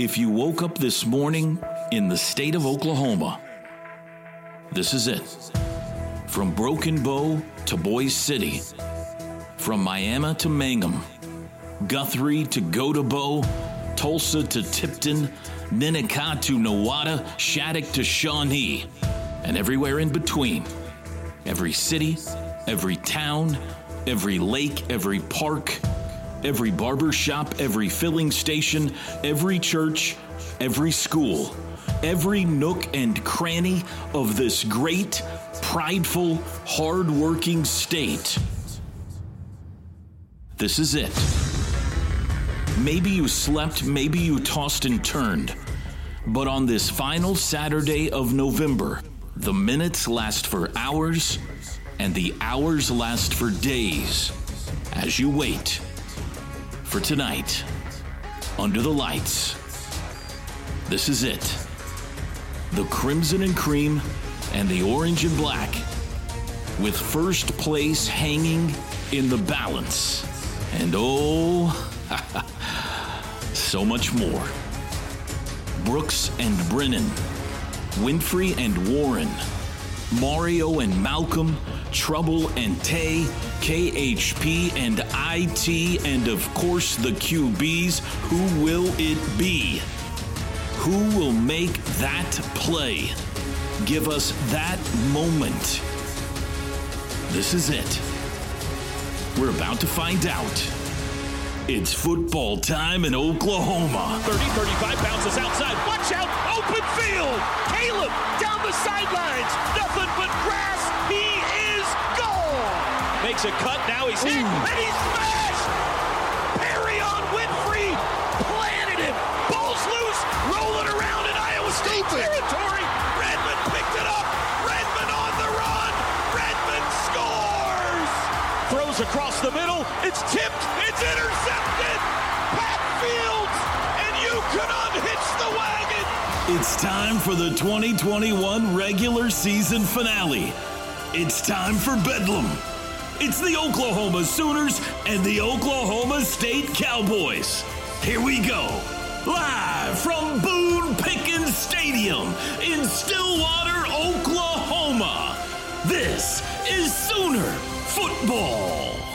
If you woke up this morning in the state of Oklahoma, this is it. From Broken Bow to Boise City, from Miami to Mangum, Guthrie to Gotebo, Tulsa to Tipton, Ninnekah to Nowata, Shattuck to Shawnee, and everywhere in between. Every city, every town, every lake, every park, every barber shop, every filling station, every church, every school, every nook and cranny of this great, prideful, hard-working state. This is it. Maybe you slept, maybe you tossed and turned. But on this final Saturday of November, the minutes last for hours and the hours last for days as you wait for tonight under the lights. This is it. The crimson and cream and the orange and black with first place hanging in the balance. And oh, so much more. Brooks and Brennan, Winfrey and Warren, Mario and Malcolm, Trouble and Tay, KHP and IT, and of course the QBs. Who will it be? Who will make that play? Give us that moment. This is it. We're about to find out. It's football time in Oklahoma. 30, 35 bounces outside. Makes a cut. Now he's hit. And he's smashed. Perrion Winfrey. Planted him. Ball's loose. Rolling around in Iowa State territory. Redmond picked it up. Redmond on the run. Redmond scores. Throws across the middle. It's tipped. It's intercepted. Pat Fields. And you can unhitch the wagon. It's time for the 2021 regular season finale. It's time for Bedlam. It's the Oklahoma Sooners and the Oklahoma State Cowboys. Here we go. Live from Boone Pickens Stadium in Stillwater, Oklahoma. This is Sooner Football.